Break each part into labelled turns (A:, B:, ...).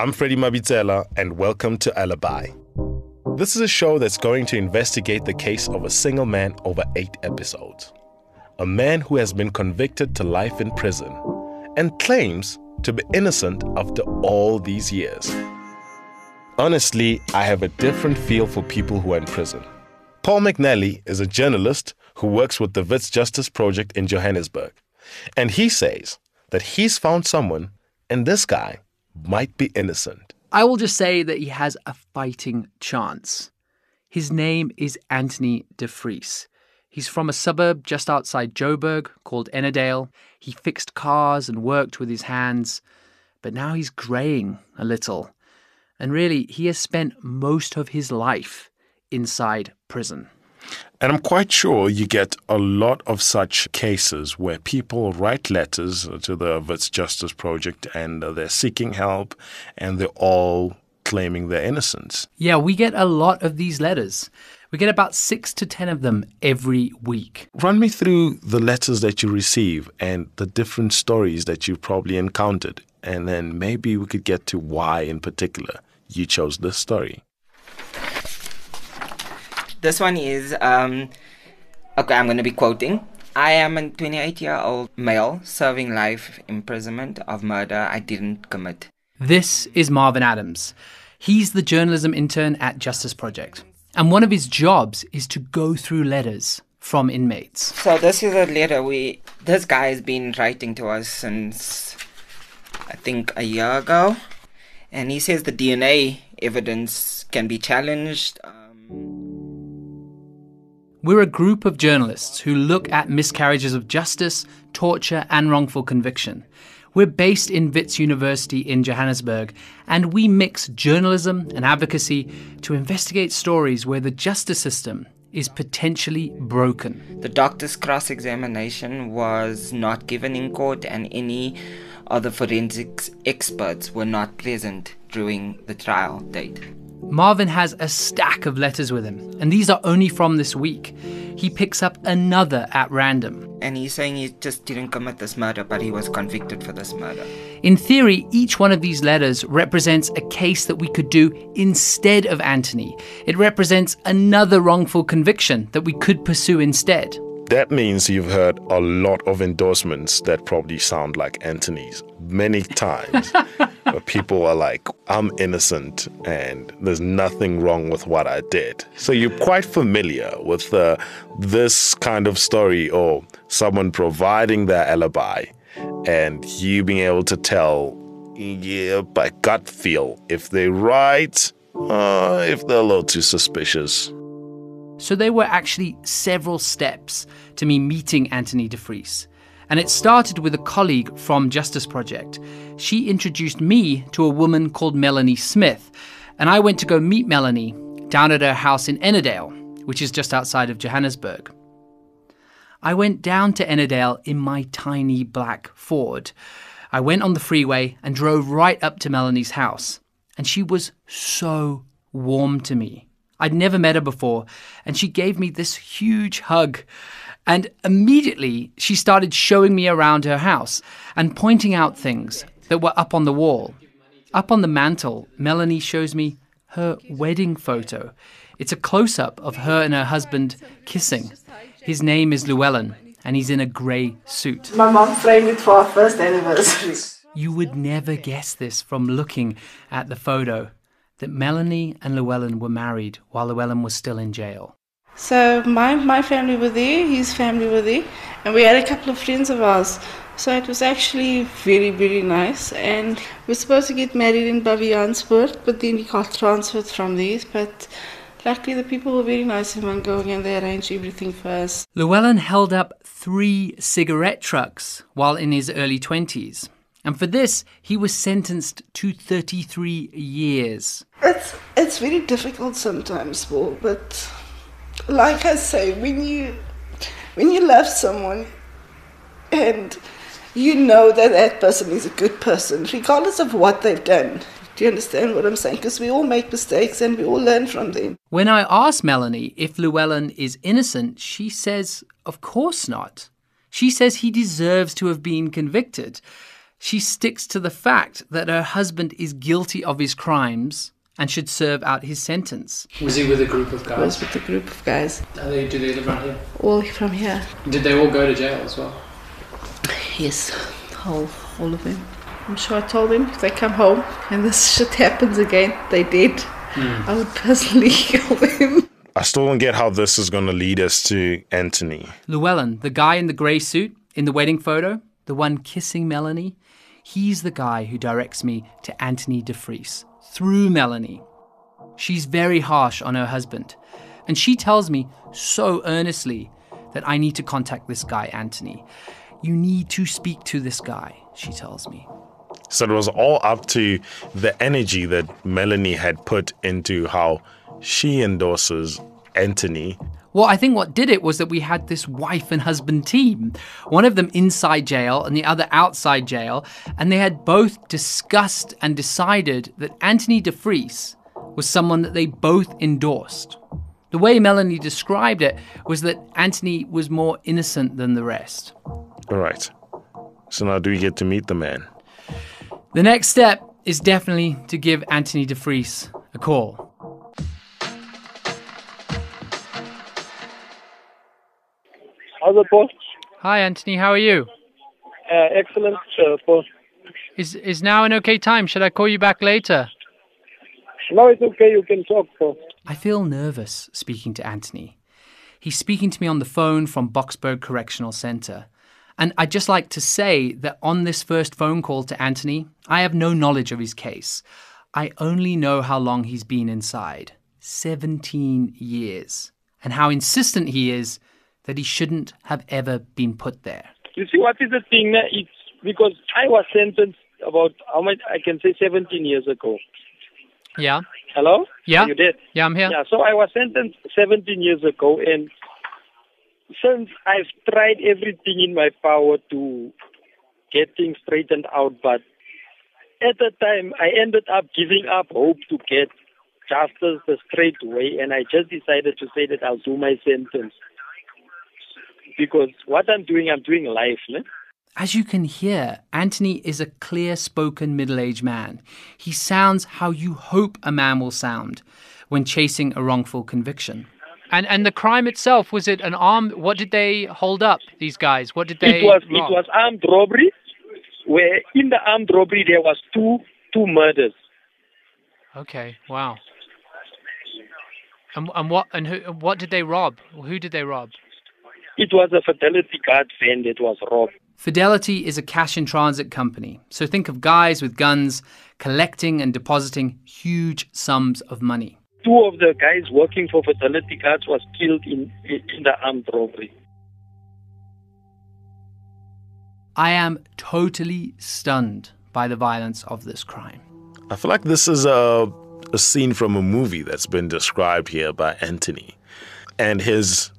A: I'm Freddie Mabitsela, and welcome to Alibi. This is a show that's going to investigate the case of a single man over eight episodes. A man who has been convicted to life in prison and claims to be innocent after all these years. Honestly, I have a different feel for people who are in prison. Paul McNally is a journalist who works with the Wits Justice Project in Johannesburg. And he says that he's found someone, and this guy might be innocent.
B: I will just say that he has a fighting chance. His name is Anthony de Vries. He's from a suburb just outside Joburg called Ennerdale. He fixed cars and worked with his hands, but now he's greying a little. And really, he has spent most of his life inside prison.
A: And I'm quite sure you get a lot of such cases where people write letters to the Wits Justice Project and they're seeking help and they're all claiming their innocence.
B: Yeah, we get a lot of these letters. We get about six to ten of them every week.
A: Run me through the letters that you receive and the different stories that you've probably encountered. And then maybe we could get to why, in particular, you chose this story.
C: This one is um, okay. I'm going to be quoting. I am a 28 year old male serving life imprisonment of murder I didn't commit.
B: This is Marvin Adams. He's the journalism intern at Justice Project. And one of his jobs is to go through letters from inmates.
C: So this is a letter we this guy has been writing to us since I think a year ago. And he says the DNA evidence can be challenged. Um,
B: we're a group of journalists who look at miscarriages of justice, torture, and wrongful conviction. We're based in Wits University in Johannesburg, and we mix journalism and advocacy to investigate stories where the justice system is potentially broken.
C: The doctor's cross examination was not given in court, and any other forensics experts were not present during the trial date.
B: Marvin has a stack of letters with him, and these are only from this week. He picks up another at random.
C: And he's saying he just didn't commit this murder, but he was convicted for this murder.
B: In theory, each one of these letters represents a case that we could do instead of Anthony. It represents another wrongful conviction that we could pursue instead.
A: That means you've heard a lot of endorsements that probably sound like Anthony's many times. where people are like, I'm innocent and there's nothing wrong with what I did. So you're quite familiar with uh, this kind of story or someone providing their alibi and you being able to tell, yeah, by gut feel, if they're right, uh, if they're a little too suspicious.
B: So there were actually several steps to me meeting Anthony de Vries. And it started with a colleague from Justice Project. She introduced me to a woman called Melanie Smith, and I went to go meet Melanie down at her house in Ennerdale, which is just outside of Johannesburg. I went down to Ennerdale in my tiny black Ford. I went on the freeway and drove right up to Melanie's house, and she was so warm to me. I'd never met her before, and she gave me this huge hug. And immediately she started showing me around her house and pointing out things that were up on the wall. Up on the mantle, Melanie shows me her wedding photo. It's a close up of her and her husband kissing. His name is Llewellyn, and he's in a grey suit.
D: My mom framed it for our first anniversary.
B: You would never guess this from looking at the photo that Melanie and Llewellyn were married while Llewellyn was still in jail.
D: So my, my family were there, his family were there, and we had a couple of friends of ours. So it was actually very, very nice. And we were supposed to get married in Baviaanspoort, but then we got transferred from there. But luckily the people were very nice in Mangaung and they arranged everything for us.
B: Llewellyn held up three cigarette trucks while in his early 20s. And for this, he was sentenced to 33 years.
D: It's, it's very difficult sometimes, Paul, but like I say, when you, when you love someone and you know that that person is a good person, regardless of what they've done. Do you understand what I'm saying? Because we all make mistakes and we all learn from them.
B: When I asked Melanie if Llewellyn is innocent, she says, of course not. She says he deserves to have been convicted. She sticks to the fact that her husband is guilty of his crimes and should serve out his sentence. Was he with a group of
D: I was with a group of guys,
B: Are they, do they live around here?
D: all from here.
B: Did they all go to jail as well?
D: Yes, all, all of them. I'm sure I told them if they come home and this shit happens again, they dead. Hmm. I would personally kill them.
A: I still don't get how this is going to lead us to Anthony.
B: Llewellyn, the guy in the grey suit in the wedding photo, the one kissing Melanie, he's the guy who directs me to Anthony de Vries through Melanie. She's very harsh on her husband, and she tells me so earnestly that I need to contact this guy, Anthony. You need to speak to this guy, she tells me.
A: So it was all up to the energy that Melanie had put into how she endorses Anthony.
B: Well, I think what did it was that we had this wife and husband team, one of them inside jail and the other outside jail, and they had both discussed and decided that Anthony de Vries was someone that they both endorsed. The way Melanie described it was that Anthony was more innocent than the rest.
A: All right. So now do we get to meet the man?
B: The next step is definitely to give Anthony de Vries a call.
E: How's it, boss?
B: Hi, Anthony. How are you?
E: Uh, excellent, uh, boss.
B: Is is now an okay time? Should I call you back later?
E: No, it's okay. You can talk, boss.
B: I feel nervous speaking to Anthony. He's speaking to me on the phone from Boksburg Correctional Center. And I'd just like to say that on this first phone call to Anthony, I have no knowledge of his case. I only know how long he's been inside 17 years. And how insistent he is that he shouldn't have ever been put there.
E: You see, what is the thing? It's because I was sentenced about how much I can say 17 years ago.
B: Yeah?
E: Hello?
B: Yeah.
E: Are you did?
B: Yeah, I'm here.
E: Yeah. So I was sentenced 17 years ago, and since I've tried everything in my power to get things straightened out, but at the time I ended up giving up hope to get justice the straight way, and I just decided to say that I'll do my sentence because what I'm doing, I'm doing life. Ne?
B: As you can hear, Anthony is a clear spoken middle aged man. He sounds how you hope a man will sound when chasing a wrongful conviction. And and the crime itself was it an armed? What did they hold up? These guys? What did they?
E: It was it was armed robbery, where in the armed robbery there was two two murders.
B: Okay. Wow. And and what and who what did they rob? Who did they rob?
E: It was a Fidelity Guard van that was robbed.
B: Fidelity is a cash in transit company. So think of guys with guns collecting and depositing huge sums of money.
E: Two of the guys working for Fidelity Guards was killed in in the armed robbery.
B: I am totally stunned by the violence of this crime.
A: I feel like this is a, a scene from a movie that's been described here by Anthony. And his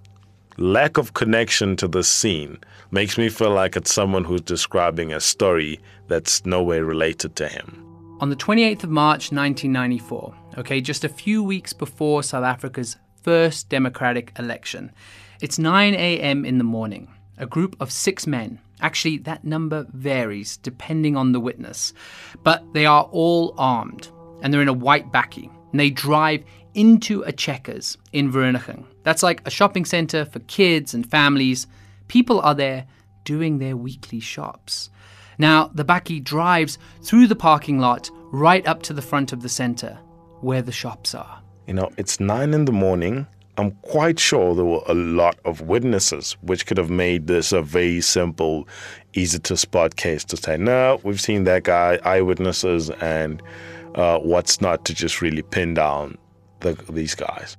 A: lack of connection to the scene makes me feel like it's someone who's describing a story that's no way related to him.
B: On the 28th of March 1994, okay, just a few weeks before South Africa's first democratic election, it's 9 a.m. in the morning. A group of six men, actually, that number varies depending on the witness, but they are all armed and they're in a white bakkie and they drive into a Checkers in Vereeniging. That's like a shopping center for kids and families. People are there doing their weekly shops. Now, the bakkie drives through the parking lot right up to the front of the center where the shops are.
A: You know, it's nine in the morning. I'm quite sure there were a lot of witnesses, which could have made this a very simple, easy to spot case to say, no, we've seen that guy, eyewitnesses, and uh, what's not to just really pin down the, these guys.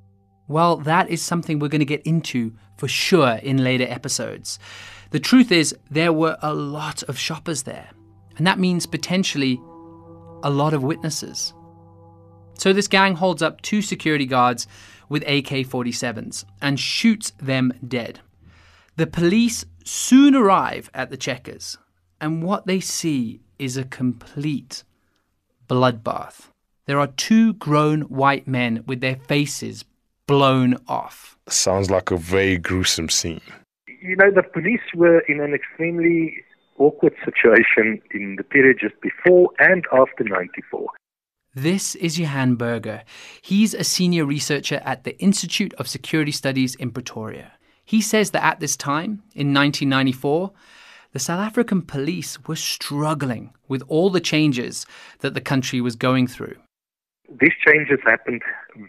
B: Well, that is something we're going to get into for sure in later episodes. The truth is, there were a lot of shoppers there, and that means potentially a lot of witnesses. So, this gang holds up two security guards with AK 47s and shoots them dead. The police soon arrive at the checkers, and what they see is a complete bloodbath. There are two grown white men with their faces blown off.
A: Sounds like a very gruesome scene.
F: you know, the police were in an extremely awkward situation in the period just before and after 94.
B: This is Johan Burger. He's a senior researcher at the Institute of Security Studies in Pretoria. He says that at this time, in 1994, the South African police were struggling with all the changes that the country was going through.
F: These changes happened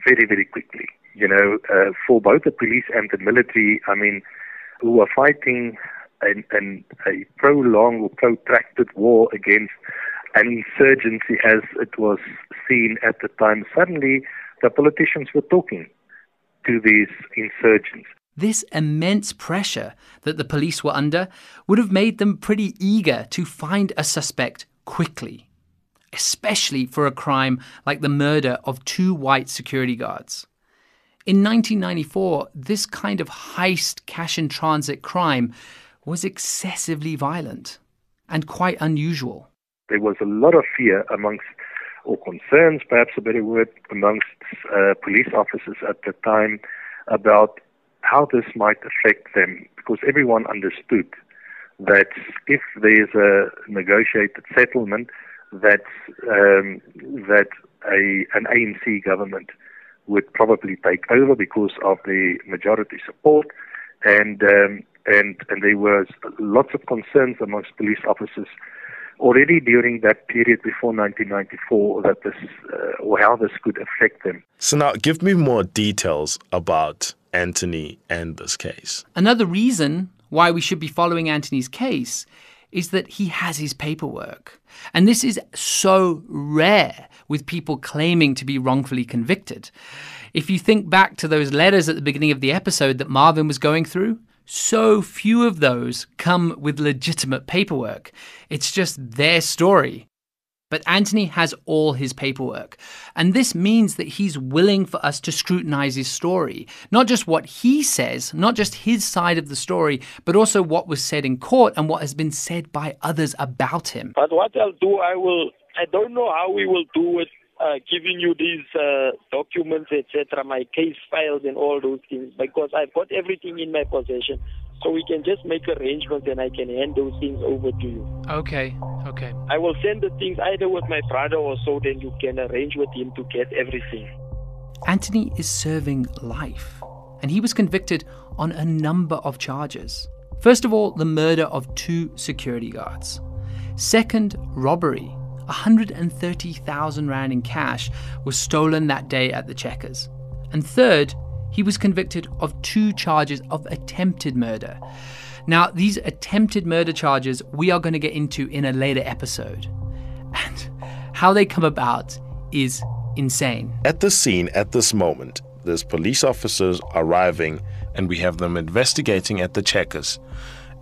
F: very, very quickly. You know, uh, for both the police and the military, I mean, who were fighting an, an, a prolonged or protracted war against an insurgency as it was seen at the time. Suddenly, the politicians were talking to these insurgents.
B: This immense pressure that the police were under would have made them pretty eager to find a suspect quickly, especially for a crime like the murder of two white security guards. In 1994, this kind of heist cash in transit crime was excessively violent and quite unusual.
F: There was a lot of fear amongst, or concerns, perhaps a better word, amongst uh, police officers at the time about how this might affect them, because everyone understood that if there's a negotiated settlement, that um, that a an ANC government would probably take over because of the majority support, and um, and and there was lots of concerns amongst police officers already during that period before 1994 that this uh, or how this could affect them.
A: So now, give me more details about Anthony and this case.
B: Another reason why we should be following Anthony's case is that he has his paperwork. And this is so rare with people claiming to be wrongfully convicted. If you think back to those letters at the beginning of the episode that Marvin was going through, so few of those come with legitimate paperwork. It's just their story. But Anthony has all his paperwork. And this means that he's willing for us to scrutinize his story. Not just what he says, not just his side of the story, but also what was said in court and what has been said by others about him.
E: But what I'll do, I will, I don't know how we will do it uh, giving you these uh, documents, etc., my case files and all those things, because I've got everything in my possession. So we can just make arrangements and I can hand those things over to you.
B: Okay, okay.
E: I will send the things either with my brother or so, then you can arrange with him to get everything.
B: Anthony is serving life, and he was convicted on a number of charges. First of all, the murder of two security guards. Second, robbery 130,000 Rand in cash was stolen that day at the Checkers. And third, he was convicted of two charges of attempted murder. Now, these attempted murder charges we are going to get into in a later episode. And how they come about is insane.
A: At the scene at this moment, there's police officers arriving and we have them investigating at the Checkers.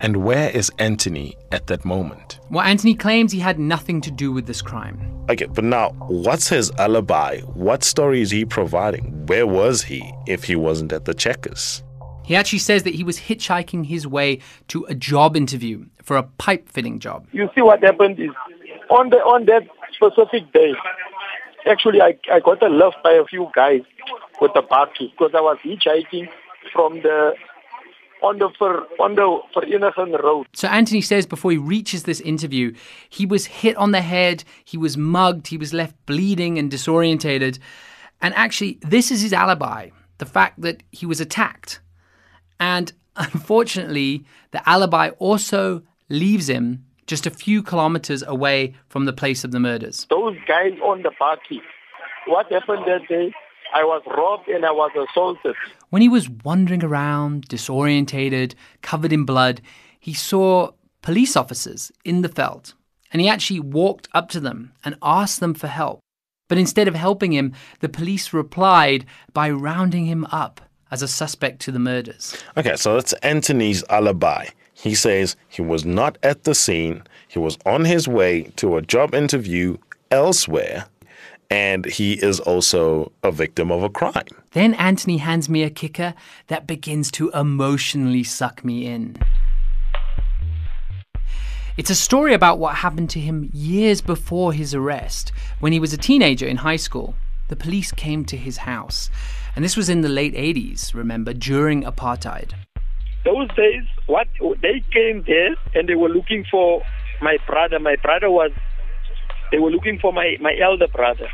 A: And where is Anthony at that moment?
B: Well, Anthony claims he had nothing to do with this crime.
A: Okay, but now, what's his alibi? What story is he providing? Where was he if he wasn't at the Checkers?
B: He actually says that he was hitchhiking his way to a job interview for a pipe fitting job.
E: You see what happened is on the on that specific day, actually I, I got a lift by a few guys with a bakkie because I was hitchhiking from the on the for on the Vereeniging Road.
B: So Anthony says before he reaches this interview, he was hit on the head, he was mugged, he was left bleeding and disorientated. And actually, this is his alibi the fact that he was attacked. And unfortunately, the alibi also leaves him just a few kilometers away from the place of the murders.
E: Those guys on the party, what happened that day? I was robbed and I was assaulted.
B: When he was wandering around, disorientated, covered in blood, he saw police officers in the veld and he actually walked up to them and asked them for help. But instead of helping him, the police replied by rounding him up as a suspect to the murders.
A: Okay, so that's Anthony's alibi. He says he was not at the scene, he was on his way to a job interview elsewhere, and he is also a victim of a crime.
B: Then Anthony hands me a kicker that begins to emotionally suck me in. It's a story about what happened to him years before his arrest. When he was a teenager in high school, the police came to his house. And this was in the late 80s, remember, during apartheid.
E: Those days, what they came there and they were looking for my brother. My brother was. They were looking for my my elder brother,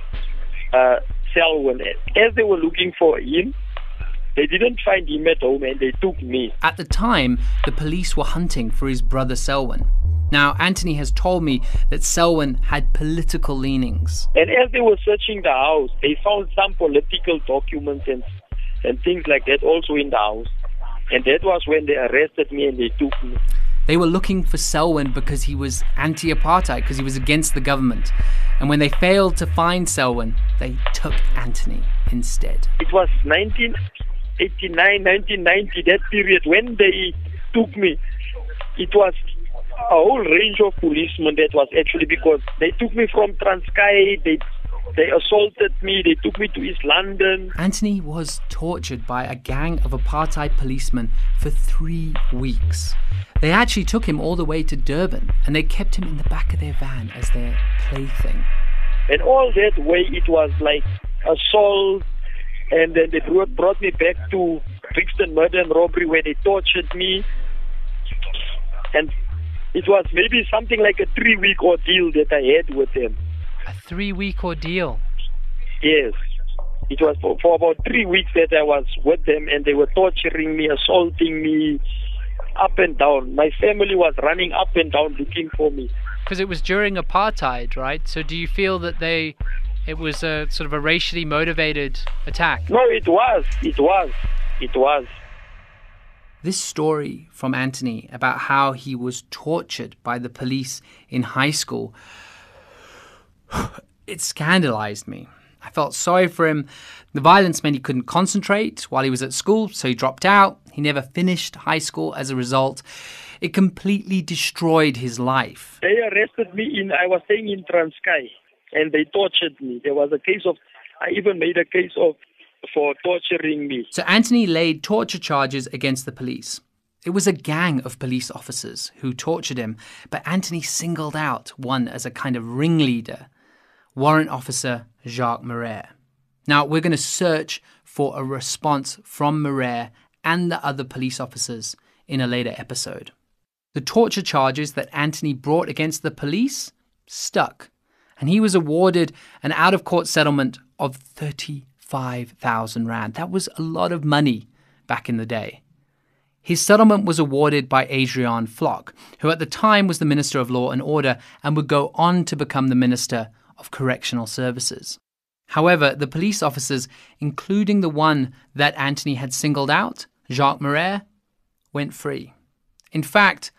E: uh, Selwyn. As they were looking for him, they didn't find him at home, and they took me.
B: At the time, the police were hunting for his brother Selwyn. Now, Anthony has told me that Selwyn had political leanings.
E: And as they were searching the house, they found some political documents and and things like that also in the house. And that was when they arrested me and they took me.
B: They were looking for Selwyn because he was anti apartheid, because he was against the government. And when they failed to find Selwyn, they took Anthony instead.
E: It was 1989, 1990, that period when they took me. It was a whole range of policemen that was actually because they took me from Transkei, they they assaulted me, they took me to East London.
B: Anthony was tortured by a gang of apartheid policemen for three weeks. They actually took him all the way to Durban and they kept him in the back of their van as their plaything.
E: And all that way it was like assault and then they brought, brought me back to Brixton murder and robbery where they tortured me. And it was maybe something like a three week ordeal that I had with them.
B: A three week ordeal.
E: Yes. It was for, for about three weeks that I was with them and they were torturing me, assaulting me up and down. My family was running up and down looking for me.
B: Because it was during apartheid, right? So do you feel that they it was a sort of a racially motivated attack?
E: No, it was. It was. It was.
B: This story from Anthony about how he was tortured by the police in high school it scandalized me. I felt sorry for him. The violence meant he couldn't concentrate while he was at school, so he dropped out. He never finished high school as a result. It completely destroyed his life.
E: They arrested me in, I was staying in Transkei, and they tortured me. There was a case of, I even made a case of, for torturing me.
B: So Anthony laid torture charges against the police. It was a gang of police officers who tortured him, but Anthony singled out one as a kind of ringleader Warrant Officer Jacques Marais. Now, we're going to search for a response from Marais and the other police officers in a later episode. The torture charges that Anthony brought against the police stuck, and he was awarded an out of court settlement of 35,000 Rand. That was a lot of money back in the day. His settlement was awarded by Adriaan Vlok, who at the time was the Minister of Law and Order and would go on to become the Minister of Correctional Services. However, the police officers, including the one that Anthony had singled out, Jacques Marais, went free. In fact,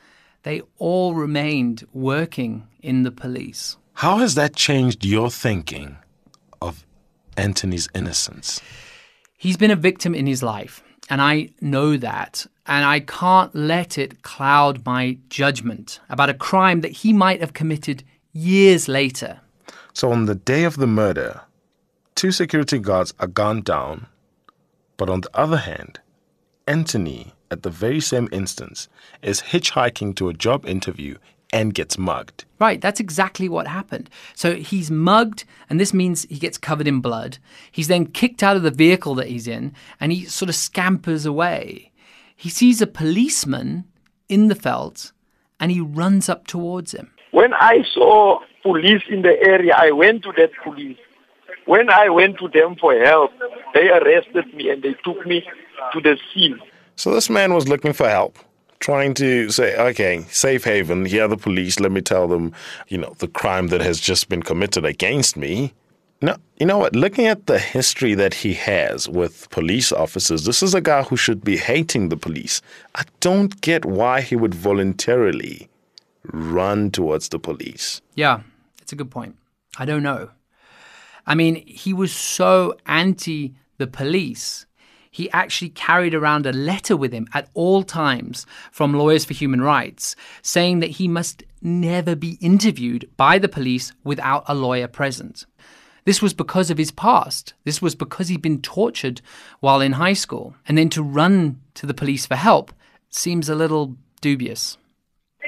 B: they all remained working in the police.
A: How has that changed your thinking of Anthony's innocence?
B: He's been a victim in his life, and I know that, and I can't let it cloud my judgment about a crime that he might have committed years later.
A: So, on the day of the murder, two security guards are gunned down, but on the other hand, Anthony, at the very same instance, is hitchhiking to a job interview and gets mugged.
B: Right, that's exactly what happened. So he's mugged, and this means he gets covered in blood. He's then kicked out of the vehicle that he's in, and he sort of scampers away. He sees a policeman in the veld, and he runs up towards him.
E: When I saw police in the area, I went to that police. When I went to them for help, they arrested me and they took me to the scene.
A: So this man was looking for help, trying to say, okay, safe haven, here are the police, let me tell them, you know, the crime that has just been committed against me. No, you know what? Looking at the history that he has with police officers, this is a guy who should be hating the police. I don't get why he would voluntarily run towards the police.
B: Yeah, it's a good point. I don't know. I mean, he was so anti the police. He actually carried around a letter with him at all times from Lawyers for Human Rights saying that he must never be interviewed by the police without a lawyer present. This was because of his past. This was because he'd been tortured while in high school. And then to run to the police for help seems a little dubious.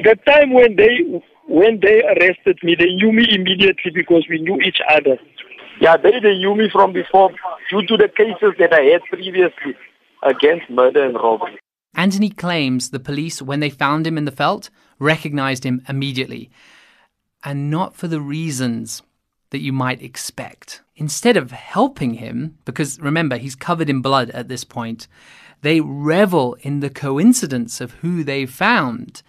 E: The time when they when they arrested me, they knew me immediately because we knew each other. Yeah, they, they knew me from before due to the cases that I had previously against murder and robbery.
B: Anthony claims the police, when they found him in the veld, recognized him immediately, and not for the reasons that you might expect. Instead of helping him, because remember, he's covered in blood at this point, they revel in the coincidence of who they found.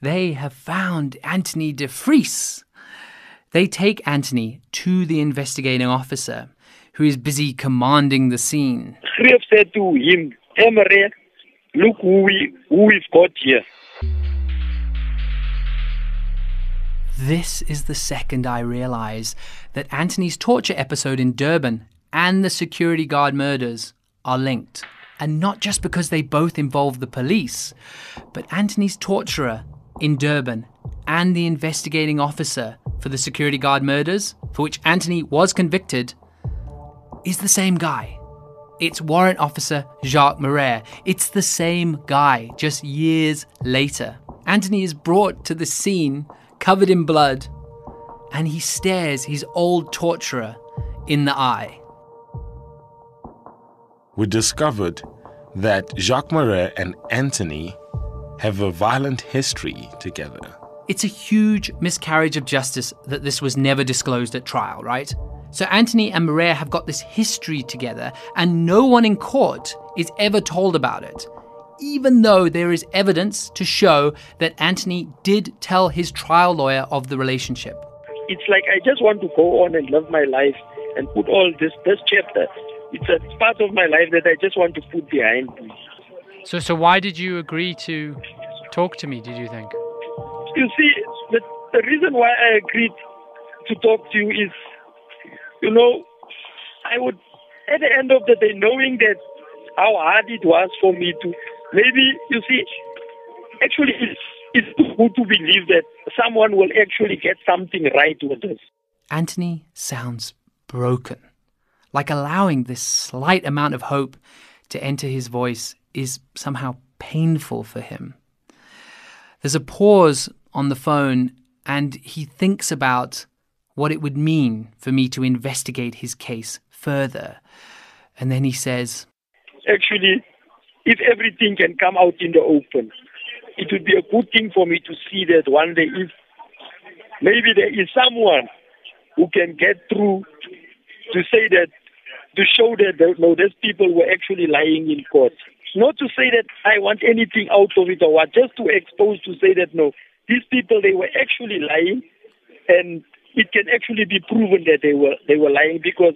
B: They have found Anthony de Vries. They take Anthony to the investigating officer, who is busy commanding the scene.
E: Greef said to him, Marais, look who, we, who we've got here.
B: This is the second I realize that Anthony's torture episode in Durban and the security guard murders are linked. And not just because they both involve the police, but Anthony's torturer in Durban and the investigating officer for the security guard murders, for which Anthony was convicted, is the same guy. It's Warrant Officer Jacques Marais. It's the same guy, just years later. Anthony is brought to the scene covered in blood, and he stares his old torturer in the eye.
A: We discovered that Jacques Marais and Anthony have a violent history together.
B: It's a huge miscarriage of justice that this was never disclosed at trial, right? So Anthony and Marais have got this history together, and no one in court is ever told about it even though there is evidence to show that Anthony did tell his trial lawyer of the relationship.
E: It's like I just want to go on and live my life and put all this this chapter. It's a part of my life that I just want to put behind me.
B: So, so why did you agree to talk to me? Did you think?
E: You see, the the reason why I agreed to talk to you is, you know, I would at the end of the day, knowing that how hard it was for me to maybe you see, actually, it's, it's good to believe that someone will actually get something right with this.
B: Anthony sounds broken. Like allowing this slight amount of hope to enter his voice is somehow painful for him. There's a pause on the phone, and he thinks about what it would mean for me to investigate his case further. And then he says,
E: Actually, if everything can come out in the open, it would be a good thing for me to see that one day if maybe there is someone who can get through to say that, to show that no, these people were actually lying in court. Not to say that I want anything out of it or what, just to expose to say that no, these people they were actually lying, and it can actually be proven that they were they were lying because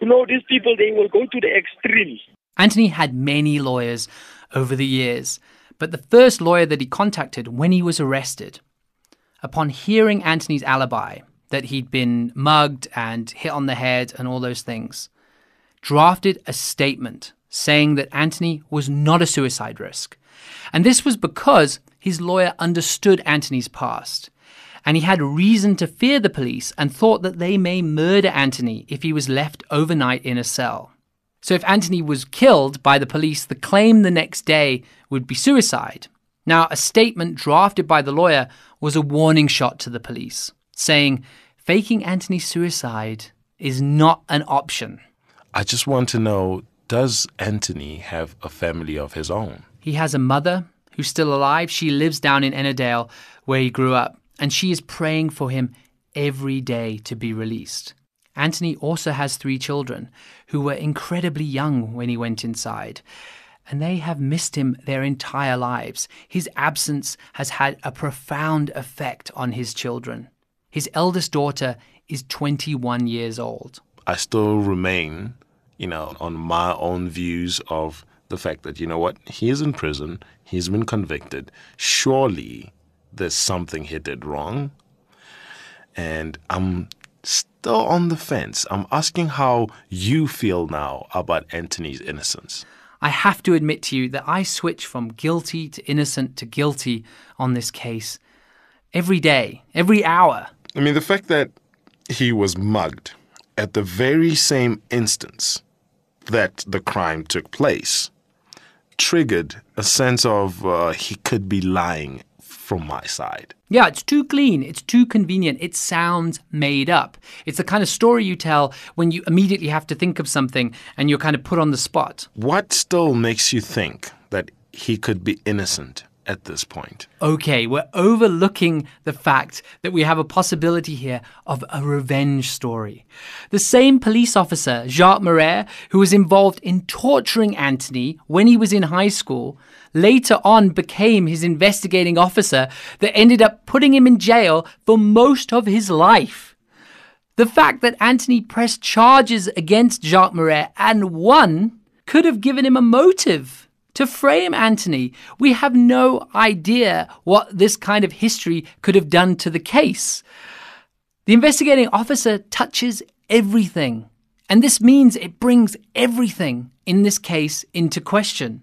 E: you know these people they will go to the extremes
B: Anthony had many lawyers over the years, but the first lawyer that he contacted when he was arrested, upon hearing Anthony's alibi, that he'd been mugged and hit on the head and all those things, drafted a statement saying that Anthony was not a suicide risk. And this was because his lawyer understood Anthony's past. And he had reason to fear the police and thought that they may murder Anthony if he was left overnight in a cell. So if Anthony was killed by the police, the claim the next day would be suicide. Now, a statement drafted by the lawyer was a warning shot to the police, saying faking Anthony's suicide is not an option.
A: I just want to know does Anthony have a family of his own?
B: He has a mother who's still alive. She lives down in Ennerdale, where he grew up, and she is praying for him every day to be released. Anthony also has three children who were incredibly young when he went inside, and they have missed him their entire lives. His absence has had a profound effect on his children. His eldest daughter is 21 years old.
A: I still remain, you know, on my own views of the fact that, you know what, he is in prison, he's been convicted. Surely there's something he did wrong. And I'm still on the fence. I'm asking how you feel now about Anthony's innocence.
B: I have to admit to you that I switch from guilty to innocent to guilty on this case every day, every hour.
A: I mean, the fact that he was mugged at the very same instance that the crime took place triggered a sense of uh, he could be lying from my side.
B: Yeah, it's too clean. It's too convenient. It sounds made up. It's the kind of story you tell when you immediately have to think of something and you're kind of put on the spot.
A: What still makes you think that he could be innocent at this point.
B: Okay, we're overlooking the fact that we have a possibility here of a revenge story. The same police officer, Jacques Marais, who was involved in torturing Anthony when he was in high school, later on became his investigating officer that ended up putting him in jail for most of his life. The fact that Anthony pressed charges against Jacques Marais and won could have given him a motive to frame Anthony. We have no idea what this kind of history could have done to the case. The investigating officer touches everything, and this means it brings everything in this case into question.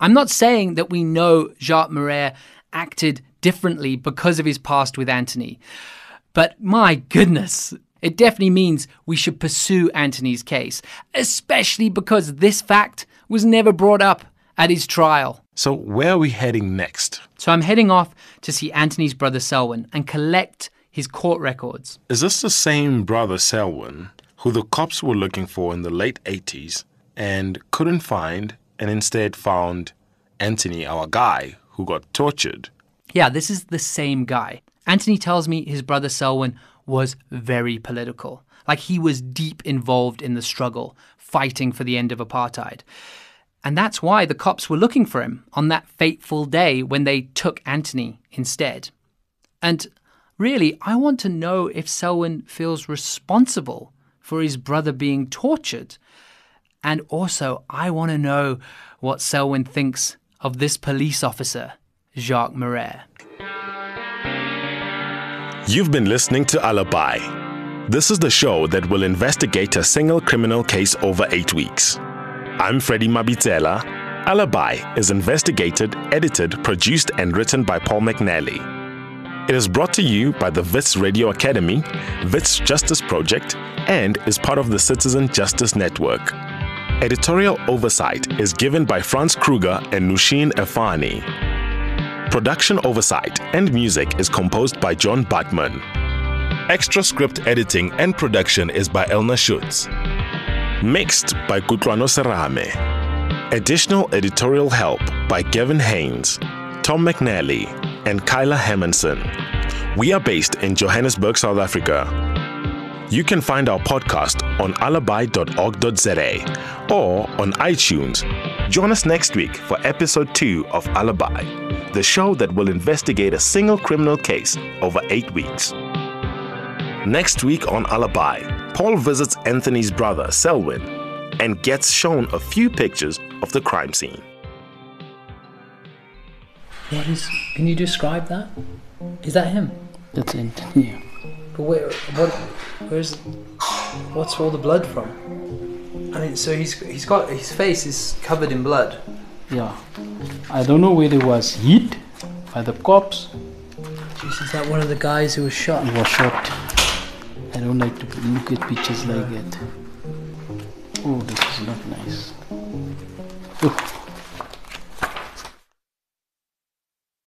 B: I'm not saying that we know Jacques Marais acted differently because of his past with Anthony, but my goodness, it definitely means we should pursue Anthony's case, especially because this fact was never brought up at his trial.
A: So, where are we heading next?
B: So, I'm heading off to see Anthony's brother Selwyn and collect his court records.
A: Is this the same brother Selwyn who the cops were looking for in the late 80s and couldn't find and instead found Anthony, our guy, who got tortured?
B: Yeah, this is the same guy. Anthony tells me his brother Selwyn was very political. Like he was deep involved in the struggle, fighting for the end of apartheid. And that's why the cops were looking for him on that fateful day when they took Anthony instead. And really, I want to know if Selwyn feels responsible for his brother being tortured. And also, I want to know what Selwyn thinks of this police officer, Jacques Marais.
A: You've been listening to Alibi. This is the show that will investigate a single criminal case over eight weeks. I'm Freddie Mabitsela. Alibi is investigated, edited, produced, and written by Paul McNally. It is brought to you by the Wits Radio Academy, Wits Justice Project, and is part of the Citizen Justice Network. Editorial oversight is given by Franz Kruger and Nushin Efani. Production oversight and music is composed by John Batman. Extra script editing and production is by Elna Schutz. Mixed by Kutlwano Serame. Additional editorial help by Gavin Haynes, Tom McNally, and Kyla Hermanson. We are based in Johannesburg, South Africa. You can find our podcast on alibi.org.za or on iTunes. Join us next week for episode 2 of Alibi, the show that will investigate a single criminal case over eight weeks. Next week on Alibi, Paul visits Anthony's brother, Selwyn, and gets shown a few pictures of the crime scene.
B: What is? Can you describe that? Is that him?
G: That's Anthony. Yeah.
B: But where? What? Where's? What's all the blood from? I mean, so he's he's got his face is covered in blood.
G: yeah. I don't know whether it was hit by the cops
B: Jeez, is that one of the guys who was shot?
G: or was shot. I don't like to look at pictures like that. Oh, this is not nice. Oh,